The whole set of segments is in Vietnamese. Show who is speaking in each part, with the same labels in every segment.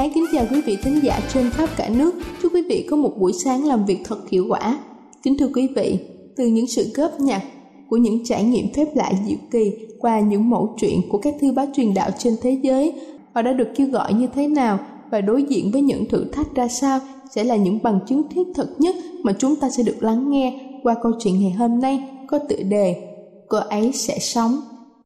Speaker 1: Ái kính chào quý vị thính giả trên khắp cả nước. Chúc quý vị có một buổi sáng làm việc thật hiệu quả. Kính thưa quý vị, từ những sự góp nhặt của những trải nghiệm phép lạ diệu kỳ qua những mẫu chuyện của các thư báo truyền đạo trên thế giới, họ đã được kêu gọi như thế nào và đối diện với những thử thách ra sao sẽ là những bằng chứng thiết thực nhất mà chúng ta sẽ được lắng nghe qua câu chuyện ngày hôm nay có tựa đề Cô ấy sẽ sống.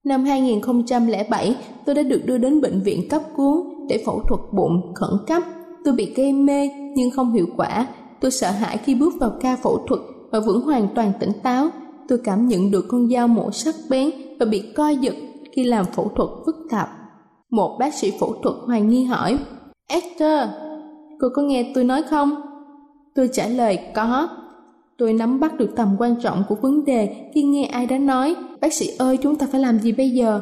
Speaker 1: Năm 2007, tôi đã được đưa đến bệnh viện cấp cứu để phẫu thuật bụng khẩn cấp. Tôi bị gây mê nhưng không hiệu quả. Tôi sợ hãi khi bước vào ca phẫu thuật và vẫn hoàn toàn tỉnh táo. Tôi cảm nhận được con dao mổ sắc bén và bị co giật khi làm phẫu thuật phức tạp. Một bác sĩ phẫu thuật hoài nghi hỏi, Esther, cô có nghe tôi nói không? Tôi trả lời có. Tôi nắm bắt được tầm quan trọng của vấn đề khi nghe ai đó nói, bác sĩ ơi chúng ta phải làm gì bây giờ?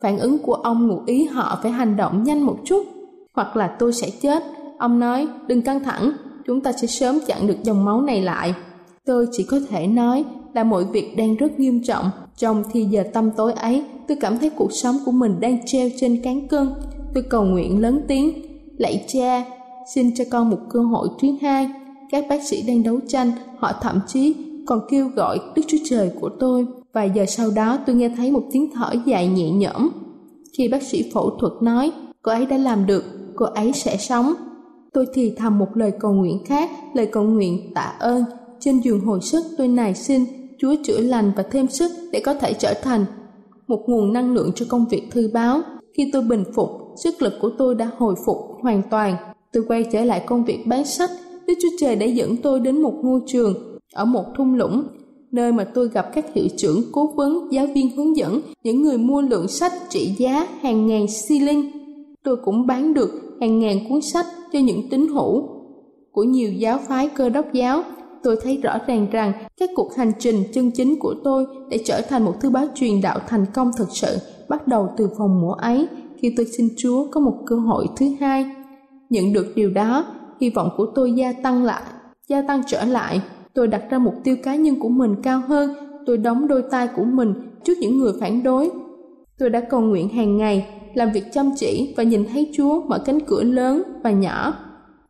Speaker 1: Phản ứng của ông ngụ ý họ phải hành động nhanh một chút, hoặc là tôi sẽ chết. Ông nói, đừng căng thẳng, chúng ta sẽ sớm chặn được dòng máu này lại. Tôi chỉ có thể nói là mọi việc đang rất nghiêm trọng. Trong thì giờ tâm tối ấy, tôi cảm thấy cuộc sống của mình đang treo trên cán cân. Tôi cầu nguyện lớn tiếng, lạy cha, xin cho con một cơ hội thứ hai. Các bác sĩ đang đấu tranh, họ thậm chí còn kêu gọi Đức Chúa Trời của tôi. Vài giờ sau đó tôi nghe thấy một tiếng thở dài nhẹ nhõm. Khi bác sĩ phẫu thuật nói, cô ấy đã làm được, cô ấy sẽ sống. Tôi thì thầm một lời cầu nguyện khác, lời cầu nguyện tạ ơn. Trên giường hồi sức tôi nài xin Chúa chữa lành và thêm sức để có thể trở thành một nguồn năng lượng cho công việc thư báo. Khi tôi bình phục, sức lực của tôi đã hồi phục hoàn toàn. Tôi quay trở lại công việc bán sách. Đức Chúa Trời đã dẫn tôi đến một ngôi trường ở một thung lũng nơi mà tôi gặp các hiệu trưởng, cố vấn, giáo viên hướng dẫn, những người mua lượng sách trị giá hàng ngàn xi linh. Tôi cũng bán được hàng ngàn cuốn sách cho những tín hữu của nhiều giáo phái cơ đốc giáo. Tôi thấy rõ ràng rằng các cuộc hành trình chân chính của tôi để trở thành một thư báo truyền đạo thành công thực sự bắt đầu từ phòng mổ ấy khi tôi xin Chúa có một cơ hội thứ hai. Nhận được điều đó, hy vọng của tôi gia tăng lại, gia tăng trở lại tôi đặt ra mục tiêu cá nhân của mình cao hơn. Tôi đóng đôi tay của mình trước những người phản đối. Tôi đã cầu nguyện hàng ngày làm việc chăm chỉ và nhìn thấy chúa mở cánh cửa lớn và nhỏ.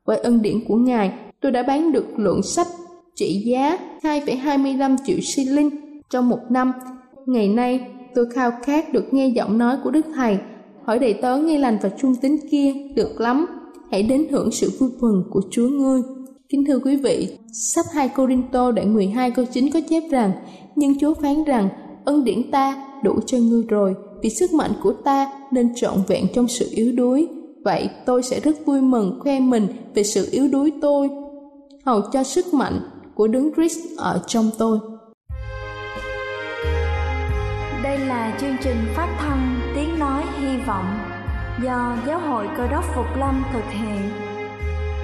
Speaker 1: Với ân điển của ngài tôi đã bán được lượng sách trị giá 2,25 triệu shilling trong một năm. Ngày nay tôi khao khát được nghe giọng nói của đức thầy. Hỏi đầy tớ nghe lành và trung tín kia được lắm. Hãy đến hưởng sự vui mừng của chúa ngươi. Kính thưa quý vị, sách 2 Corinto đoạn 12 câu 9 có chép rằng Nhưng Chúa phán rằng ân điển ta đủ cho ngươi rồi vì sức mạnh của ta nên trọn vẹn trong sự yếu đuối. Vậy tôi sẽ rất vui mừng khoe mình về sự yếu đuối tôi hầu cho sức mạnh của Đấng Christ ở trong tôi.
Speaker 2: Đây là chương trình phát thanh Tiếng Nói Hy Vọng do Giáo hội Cơ đốc Phục Lâm thực hiện.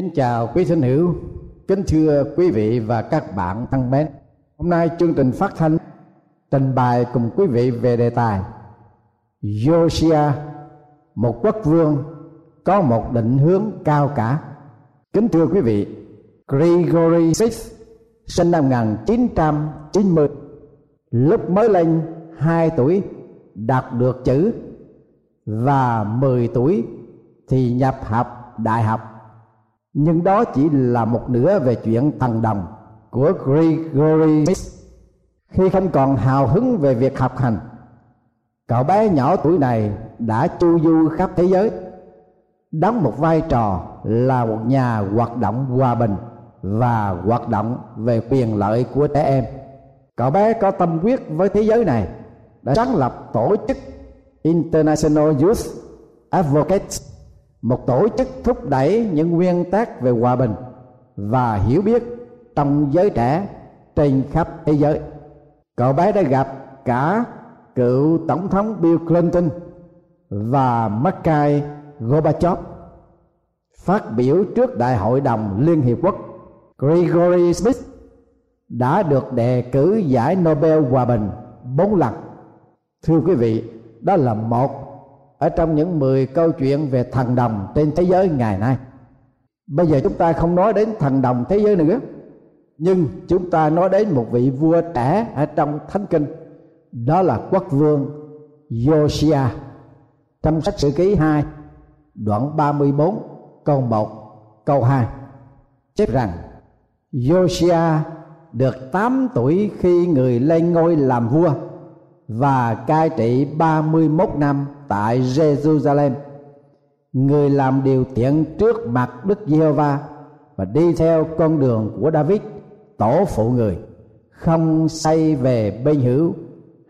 Speaker 3: Kính chào quý thính hữu, kính thưa quý vị và các bạn thân mến. Hôm nay chương trình phát thanh trình bày cùng quý vị về đề tài Josiah, một quốc vương có một định hướng cao cả. Kính thưa quý vị, Gregory VI sinh năm 1990 lúc mới lên 2 tuổi đạt được chữ và 10 tuổi thì nhập học đại học nhưng đó chỉ là một nửa về chuyện thần đồng của Gregory Smith. Khi không còn hào hứng về việc học hành, cậu bé nhỏ tuổi này đã chu du khắp thế giới, đóng một vai trò là một nhà hoạt động hòa bình và hoạt động về quyền lợi của trẻ em. Cậu bé có tâm huyết với thế giới này, đã sáng lập tổ chức International Youth Advocates một tổ chức thúc đẩy những nguyên tắc về hòa bình và hiểu biết trong giới trẻ trên khắp thế giới cậu bé đã gặp cả cựu tổng thống Bill Clinton và Mikhail Gorbachev phát biểu trước đại hội đồng Liên Hiệp Quốc Gregory Smith đã được đề cử giải Nobel Hòa bình bốn lần. Thưa quý vị, đó là một ở trong những 10 câu chuyện về thần đồng trên thế giới ngày nay. Bây giờ chúng ta không nói đến thần đồng thế giới nữa, nhưng chúng ta nói đến một vị vua trẻ ở trong Thánh Kinh, đó là quốc vương Josiah trong sách sử ký 2 đoạn 34 câu 1 câu 2 chép rằng Josiah được 8 tuổi khi người lên ngôi làm vua và cai trị 31 năm tại Jerusalem. Người làm điều thiện trước mặt Đức Giê-hô-va và đi theo con đường của David, tổ phụ người, không xây về bên hữu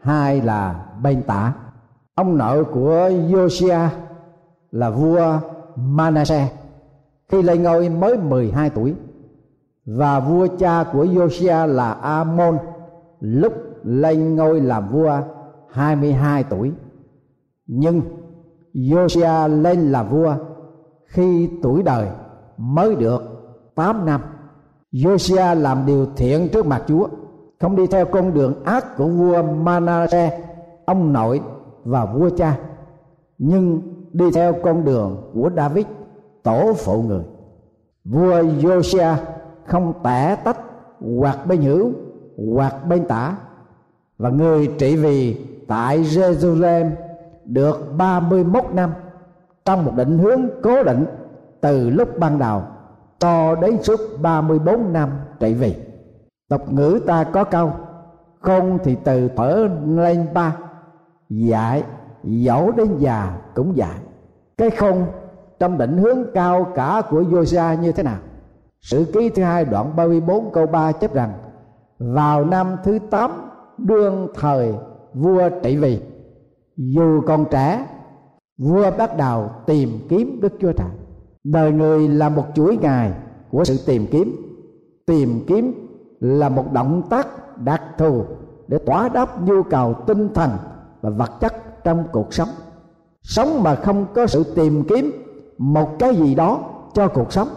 Speaker 3: hay là bên tả. Ông nội của Josiah là vua Manasseh khi lên ngôi mới 12 tuổi và vua cha của Josiah là Amon lúc lên ngôi làm vua 22 tuổi nhưng Josiah lên làm vua khi tuổi đời mới được 8 năm. Josiah làm điều thiện trước mặt Chúa, không đi theo con đường ác của vua Manasseh, ông nội và vua cha, nhưng đi theo con đường của David, tổ phụ người. Vua Josiah không tẻ tách hoặc bên hữu hoặc bên tả, và người trị vì tại Jerusalem được 31 năm trong một định hướng cố định từ lúc ban đầu cho đến suốt 34 năm trị vì Tục ngữ ta có câu Không thì từ thở lên ba Dạy dẫu đến già cũng dạy Cái không trong định hướng cao cả của Josia như thế nào? Sự ký thứ hai đoạn 34 câu 3 chép rằng, Vào năm thứ 8 đương thời vua trị vì dù còn trẻ, Vua bắt đầu tìm kiếm Đức Chúa Trời. Đời người là một chuỗi ngày của sự tìm kiếm. Tìm kiếm là một động tác đặc thù để tỏa đáp nhu cầu tinh thần và vật chất trong cuộc sống. Sống mà không có sự tìm kiếm một cái gì đó cho cuộc sống,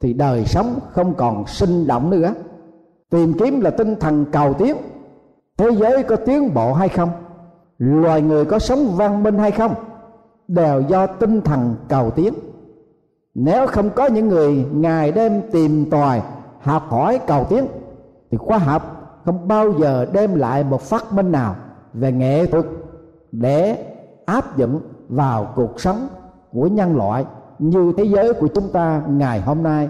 Speaker 3: thì đời sống không còn sinh động nữa. Tìm kiếm là tinh thần cầu tiến. Thế giới có tiến bộ hay không? Loài người có sống văn minh hay không đều do tinh thần cầu tiến. Nếu không có những người ngày đêm tìm tòi, học hỏi, cầu tiến, thì khoa học không bao giờ đem lại một phát minh nào về nghệ thuật để áp dụng vào cuộc sống của nhân loại như thế giới của chúng ta ngày hôm nay,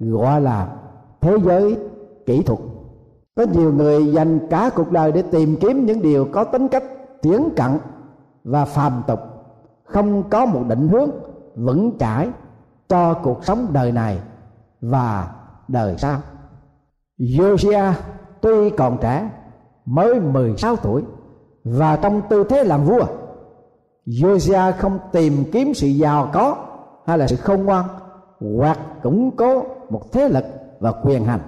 Speaker 3: gọi là thế giới kỹ thuật. Có nhiều người dành cả cuộc đời để tìm kiếm những điều có tính cách tiến cận và phàm tục, không có một định hướng vững chãi cho cuộc sống đời này và đời sau. Josiah tuy còn trẻ, mới 16 tuổi và trong tư thế làm vua Josiah không tìm kiếm sự giàu có hay là sự khôn ngoan, hoặc củng cố một thế lực và quyền hành.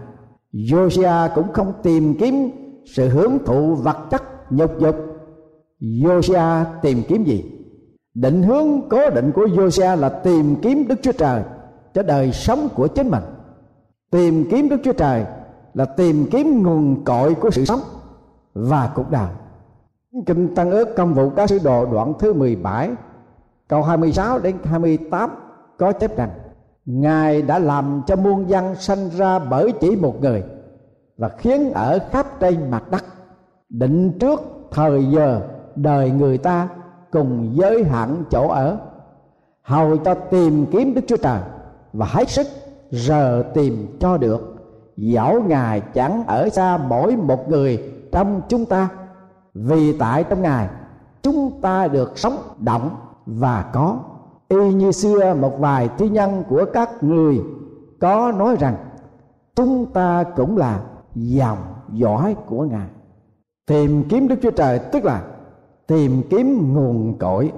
Speaker 3: Josiah cũng không tìm kiếm sự hưởng thụ vật chất nhục dục Josiah tìm kiếm gì? Định hướng cố định của Josiah là tìm kiếm Đức Chúa Trời cho đời sống của chính mình. Tìm kiếm Đức Chúa Trời là tìm kiếm nguồn cội của sự sống và cuộc đời. Kinh Tăng ước công vụ các sứ đồ đoạn thứ 17 câu 26 đến 28 có chép rằng, Ngài đã làm cho muôn dân sanh ra bởi chỉ một người và khiến ở khắp trên mặt đất, định trước thời giờ đời người ta cùng giới hạn chỗ ở. Hầu cho tìm kiếm đức chúa trời và hết sức giờ tìm cho được. Dẫu ngài chẳng ở xa mỗi một người trong chúng ta, vì tại trong ngài, chúng ta được sống động và có. Y như xưa một vài thi nhân của các người có nói rằng, chúng ta cũng là dòng dõi của ngài. Tìm kiếm đức chúa trời tức là tìm kiếm nguồn cội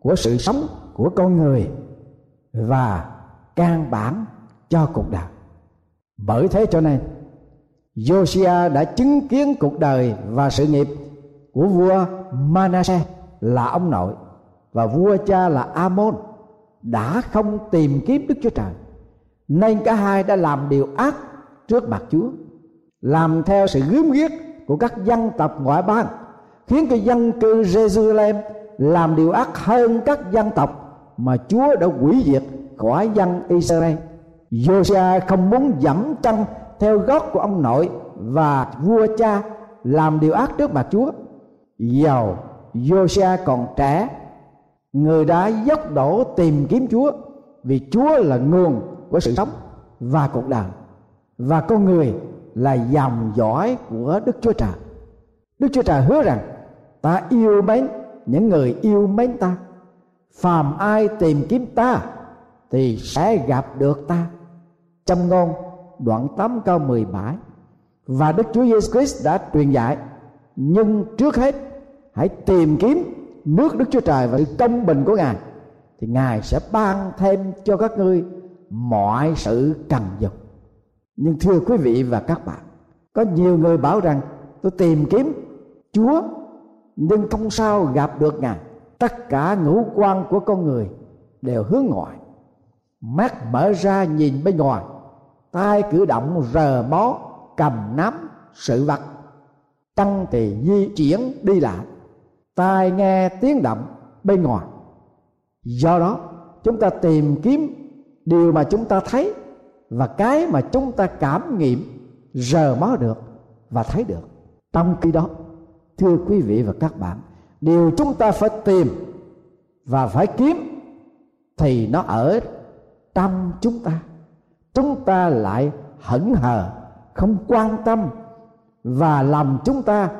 Speaker 3: của sự sống của con người và căn bản cho cuộc đời. Bởi thế cho nên Josiah đã chứng kiến cuộc đời và sự nghiệp của vua Manasseh là ông nội và vua cha là Amon đã không tìm kiếm Đức Chúa Trời. Nên cả hai đã làm điều ác trước mặt Chúa, làm theo sự gớm ghiếc của các dân tộc ngoại bang khiến cho dân cư Jerusalem làm điều ác hơn các dân tộc mà Chúa đã hủy diệt khỏi dân Israel. Josiah không muốn dẫm chân theo gót của ông nội và vua cha làm điều ác trước mặt Chúa. Giàu Josiah còn trẻ, người đã dốc đổ tìm kiếm Chúa vì Chúa là nguồn của sự sống và cuộc đời và con người là dòng dõi của Đức Chúa Trời. Đức Chúa Trời hứa rằng ta yêu mến, những người yêu mến ta. Phàm ai tìm kiếm ta, thì sẽ gặp được ta. Trong ngôn, đoạn 8 câu 17 và Đức Chúa Giêsu Christ đã truyền dạy, nhưng trước hết, hãy tìm kiếm nước Đức Chúa Trời và sự công bình của Ngài, thì Ngài sẽ ban thêm cho các ngươi mọi sự cần dùng. Nhưng thưa quý vị và các bạn, có nhiều người bảo rằng, tôi tìm kiếm Chúa nhưng không sao gặp được Ngài. Tất cả ngũ quan của con người đều hướng ngoại. Mắt mở ra nhìn bên ngoài. Tay cử động rờ mó cầm nắm sự vật. Chân thì di chuyển đi lại. Tai nghe tiếng động bên ngoài. Do đó, chúng ta tìm kiếm điều mà chúng ta thấy và cái mà chúng ta cảm nghiệm, rờ mó được và thấy được. Trong khi đó thưa quý vị và các bạn, điều chúng ta phải tìm và phải kiếm thì nó ở trong chúng ta. Chúng ta lại hững hờ, không quan tâm và làm chúng ta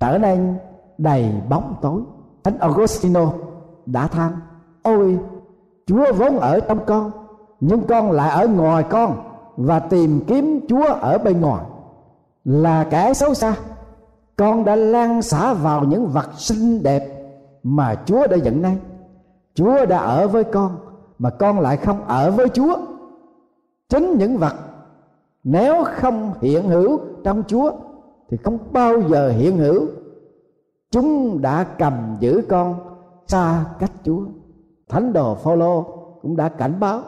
Speaker 3: trở nên đầy bóng tối. Thánh Augustino đã than, ôi, chúa vốn ở trong con, nhưng con lại ở ngoài con và tìm kiếm chúa ở bên ngoài. Là kẻ xấu xa con đã lan xả vào những vật xinh đẹp mà chúa đã dẫn nay chúa đã ở với con, mà con lại không ở với chúa. Chính những vật nếu không hiện hữu trong chúa thì không bao giờ hiện hữu. Chúng đã cầm giữ con xa cách chúa. Thánh đồ phaolô cũng đã cảnh báo,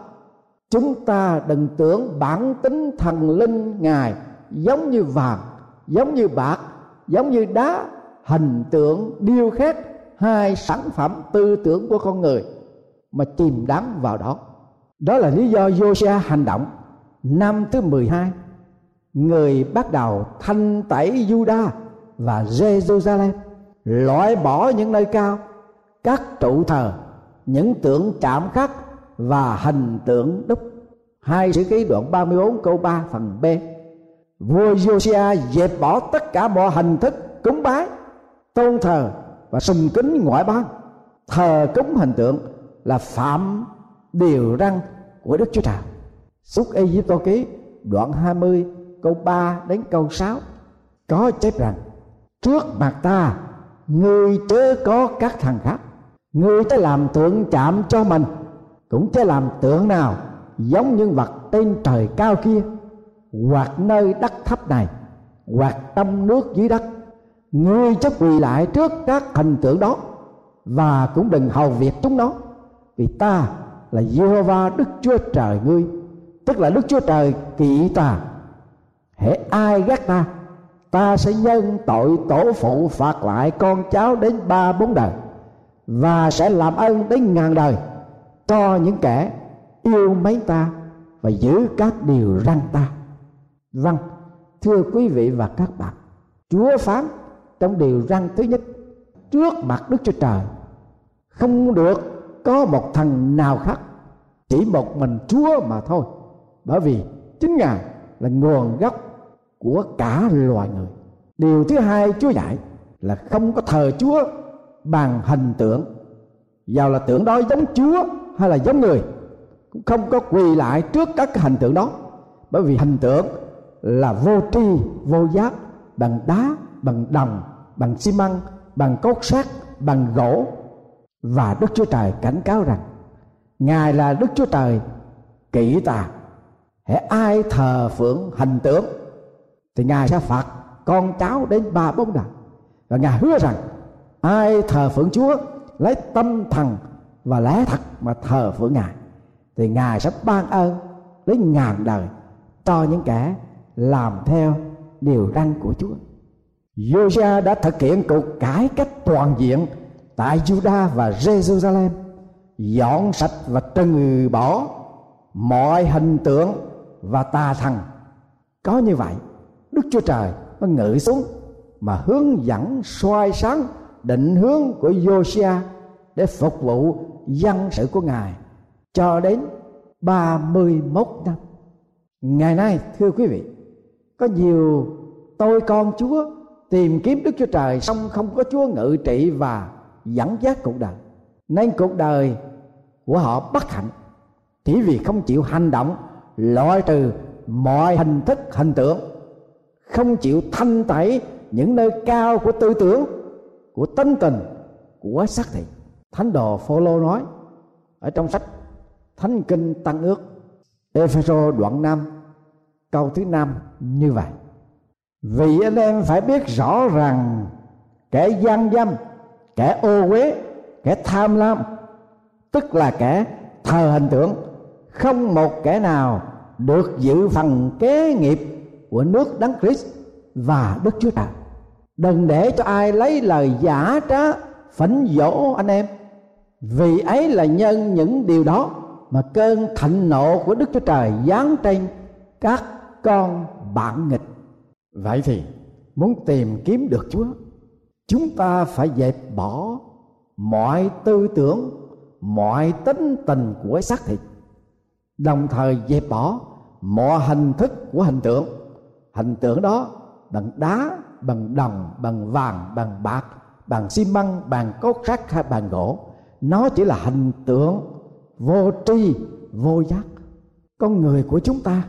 Speaker 3: chúng ta đừng tưởng bản tính thần linh ngài giống như vàng, giống như bạc giống như đá hình tượng điêu khắc hai sản phẩm tư tưởng của con người mà chìm đắm vào đó. Đó là lý do Josiah hành động. Năm thứ 12 người bắt đầu thanh tẩy Juda và Jerusalem, loại bỏ những nơi cao, các trụ thờ, những tượng chạm khắc và hình tượng đúc. Hai sử ký đoạn 34 câu 3 phần B vua Josiah dẹp bỏ tất cả mọi hình thức cúng bái, tôn thờ và sùng kính ngoại bang. Thờ cúng hình tượng là phạm điều răn của Đức Chúa Trời. Xuất Ai Cập Ký, đoạn 20 câu 3 đến câu 6 có chép rằng, trước mặt ta ngươi chớ có các thằng khác. Ngươi sẽ làm tượng chạm cho mình, cũng chớ làm tượng nào giống như vật trên trời cao kia hoặc nơi đất thấp này, hoặc trong nước dưới đất. Ngươi chấp quỳ lại trước các hình tượng đó và cũng đừng hầu việc chúng nó, vì ta là Jehovah Đức Chúa Trời ngươi, tức là Đức Chúa Trời kỵ ta. Hễ ai ghét ta ta sẽ nhân tội tổ phụ phạt lại con cháu đến ba bốn đời và sẽ làm ơn đến ngàn đời cho những kẻ yêu mấy ta và giữ các điều răn ta vâng thưa quý vị và các bạn, chúa phán trong điều răn thứ nhất, trước mặt đức chúa trời, không được có một thằng nào khác, chỉ một mình chúa mà thôi, bởi vì chính ngài là nguồn gốc của cả loài người. Điều thứ hai chúa dạy là không có thờ chúa bằng hình tượng. Giàu là tượng đó giống chúa hay là giống người, cũng không có quỳ lại trước các cái hình tượng đó, bởi vì hình tượng là vô tri, vô giác, bằng đá, bằng đồng, bằng xi măng, bằng cốt sắt, bằng gỗ. Và đức chúa trời cảnh cáo rằng, ngài là đức chúa trời kỹ tà hễ ai thờ phượng hình tượng thì ngài sẽ phạt con cháu đến ba bốn đời và ngài hứa rằng, ai thờ phượng chúa, lấy tâm thần và lẽ thật mà thờ phượng ngài, thì ngài sẽ ban ơn đến ngàn đời cho những kẻ làm theo điều răn của chúa Josiah đã thực hiện cuộc cải cách toàn diện tại Judah và Jerusalem dọn sạch và trừ bỏ mọi hình tượng và tà thần có như vậy Đức Chúa Trời mới ngự xuống mà hướng dẫn soi sáng định hướng của Josiah để phục vụ dân sự của Ngài cho đến 31 năm. Ngày nay thưa quý vị, có nhiều tôi con Chúa tìm kiếm Đức Chúa Trời xong không có Chúa ngự trị và dẫn dắt cuộc đời. Nên cuộc đời của họ bất hạnh, chỉ vì không chịu hành động loại trừ mọi hình thức, hình tượng, không chịu thanh tẩy những nơi cao của tư tưởng, của tâm tình, của xác thịt thánh đồ Phaolô nói ở trong sách thánh kinh tăng ước Epheso đoạn 5 câu thứ năm như vậy vì anh em phải biết rõ rằng kẻ gian dâm, kẻ ô uế, kẻ tham lam, tức là kẻ thờ hình tượng, không một kẻ nào được dự phần kế nghiệp của nước đấng Christ và Đức Chúa Trời. Đừng để cho ai lấy lời giả trá phỉnh dỗ anh em. Vì ấy là nhân những điều đó mà cơn thịnh nộ của Đức Chúa Trời giáng trên các con bạn nghịch. Vậy thì muốn tìm kiếm được Chúa, chúng ta phải dẹp bỏ mọi tư tưởng, mọi tính tình của xác thịt, đồng thời dẹp bỏ mọi hình thức của hình tượng. Hình tượng đó bằng đá bằng đồng bằng vàng bằng bạc bằng xi măng bằng cốt sắt hay bằng gỗ. Nó chỉ là hình tượng vô tri vô giác. Con người của chúng ta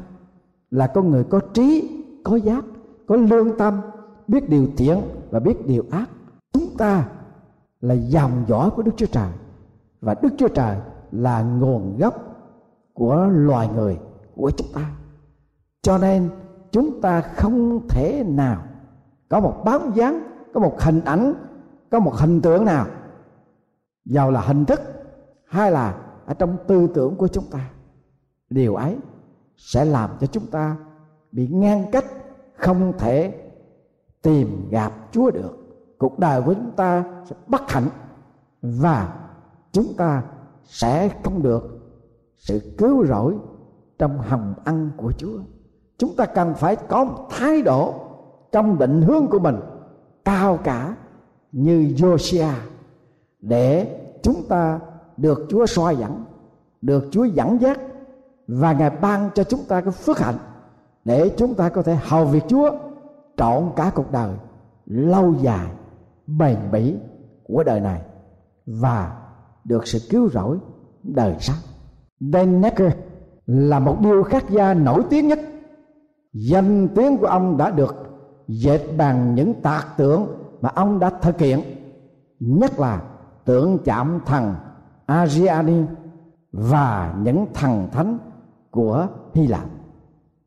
Speaker 3: là con người có trí, có giác, có lương tâm, biết điều thiện và biết điều ác. Chúng ta là dòng dõi của đức chúa trời. Và đức chúa trời là nguồn gốc của loài người của chúng ta. Cho nên chúng ta không thể nào có một bóng dáng, có một hình ảnh, có một hình tượng nào, giàu là hình thức hay là ở trong tư tưởng của chúng ta. Điều ấy sẽ làm cho chúng ta bị ngăn cách, không thể tìm gặp Chúa được. Cuộc đời của chúng ta sẽ bất hạnh và chúng ta sẽ không được sự cứu rỗi trong hồng ăn của Chúa. Chúng ta cần phải có một thái độ trong định hướng của mình cao cả như Josiah để chúng ta được Chúa soi dẫn, được Chúa dẫn dắt và Ngài ban cho chúng ta cái phước hạnh để chúng ta có thể hầu việc Chúa trọn cả cuộc đời lâu dài, bền bỉ của đời này và được sự cứu rỗi đời sau. Dan Necker là một điêu khắc gia nổi tiếng nhất danh tiếng của ông đã được dệt bằng những tạc tượng mà ông đã thực hiện, nhất là tượng chạm thần Ariani và những thần thánh của Hy Lạp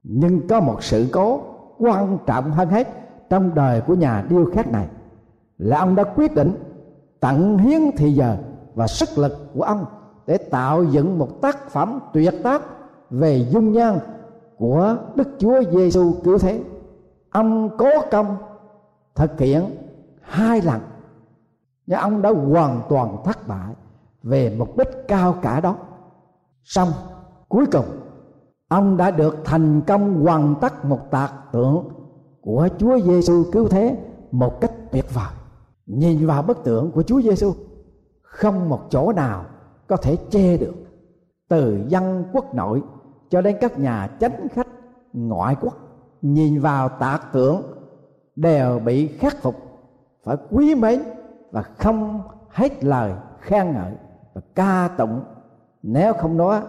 Speaker 3: nhưng có một sự cố quan trọng hơn hết trong đời của nhà điêu khắc này là ông đã quyết định tận hiến thì giờ và sức lực của ông để tạo dựng một tác phẩm tuyệt tác về dung nhan của Đức Chúa Giêsu cứu thế. Ông cố công thực hiện hai lần, nhưng ông đã hoàn toàn thất bại về mục đích cao cả đó. Xong, cuối cùng ông đã được thành công hoàn tất một tạc tượng của Chúa Giêsu cứu thế một cách tuyệt vời. Nhìn vào bức tượng của Chúa Giêsu, không một chỗ nào có thể che được. Từ dân quốc nội cho đến các nhà chánh khách ngoại quốc nhìn vào tạc tượng đều bị khắc phục phải quý mến và không hết lời khen ngợi và ca tụng nếu không nói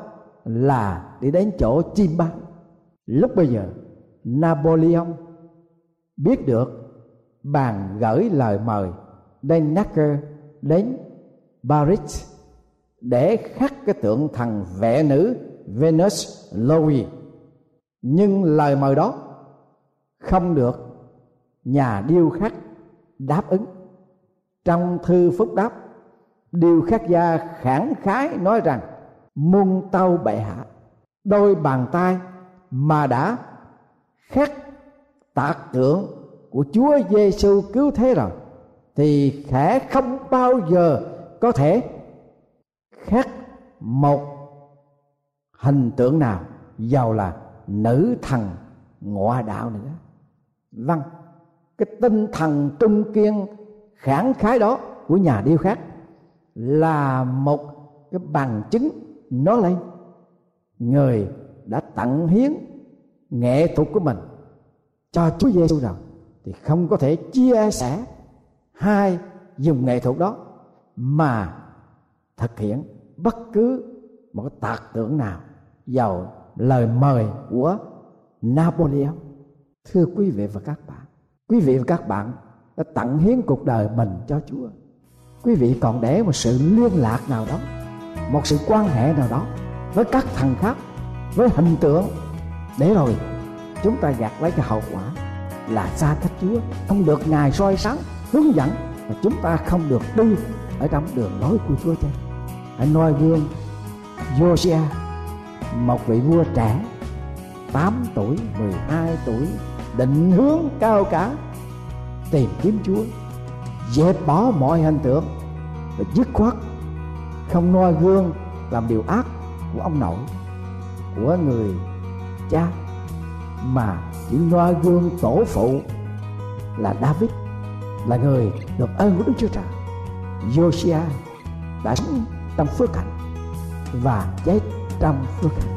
Speaker 3: là đi đến chỗ chim bao lúc bây giờ, Napoleon biết được bàn gửi lời mời Dennacker đến Paris để khắc cái tượng thần vẽ nữ Venus Louis nhưng lời mời đó không được nhà điêu khắc đáp ứng. Trong thư phúc đáp, điêu khắc gia khẳng khái nói rằng muôn tâu bệ hạ. Đôi bàn tay mà đã khắc tạc tượng của Chúa Giêsu cứu thế rồi, thì khẽ không bao giờ có thể khắc một hình tượng nào giàu là nữ thần ngoại đạo nữa. Vâng cái tinh thần trung kiên khẳng khái đó của nhà điêu khắc là một cái bằng chứng nó lên. Người đã tặng hiến nghệ thuật của mình cho Chúa Giêsu rồi, thì không có thể chia sẻ hai dùng nghệ thuật đó mà thực hiện bất cứ một tạc tượng nào giàu lời mời của Napoleon. Thưa quý vị và các bạn, quý vị và các bạn đã tặng hiến cuộc đời mình cho Chúa. Quý vị còn để một sự liên lạc nào đó một sự quan hệ nào đó với các thần khác, với hình tượng. Để rồi, chúng ta gạt lấy cái hậu quả là xa cách Chúa. Không được ngài soi sáng, hướng dẫn và chúng ta không được đi ở trong đường lối của Chúa cha hãy noi gương. Josiah một vị vua trẻ 8 tuổi 12 tuổi, định hướng cao cả, tìm kiếm Chúa, dẹp bỏ mọi hình tượng và dứt khoát không noi gương làm điều ác của ông nội, của người cha, mà chỉ noi gương tổ phụ là David, là người được ơn của Đức Chúa Trời. Josiah đã sống trong phước hạnh và chết trong phước hạnh.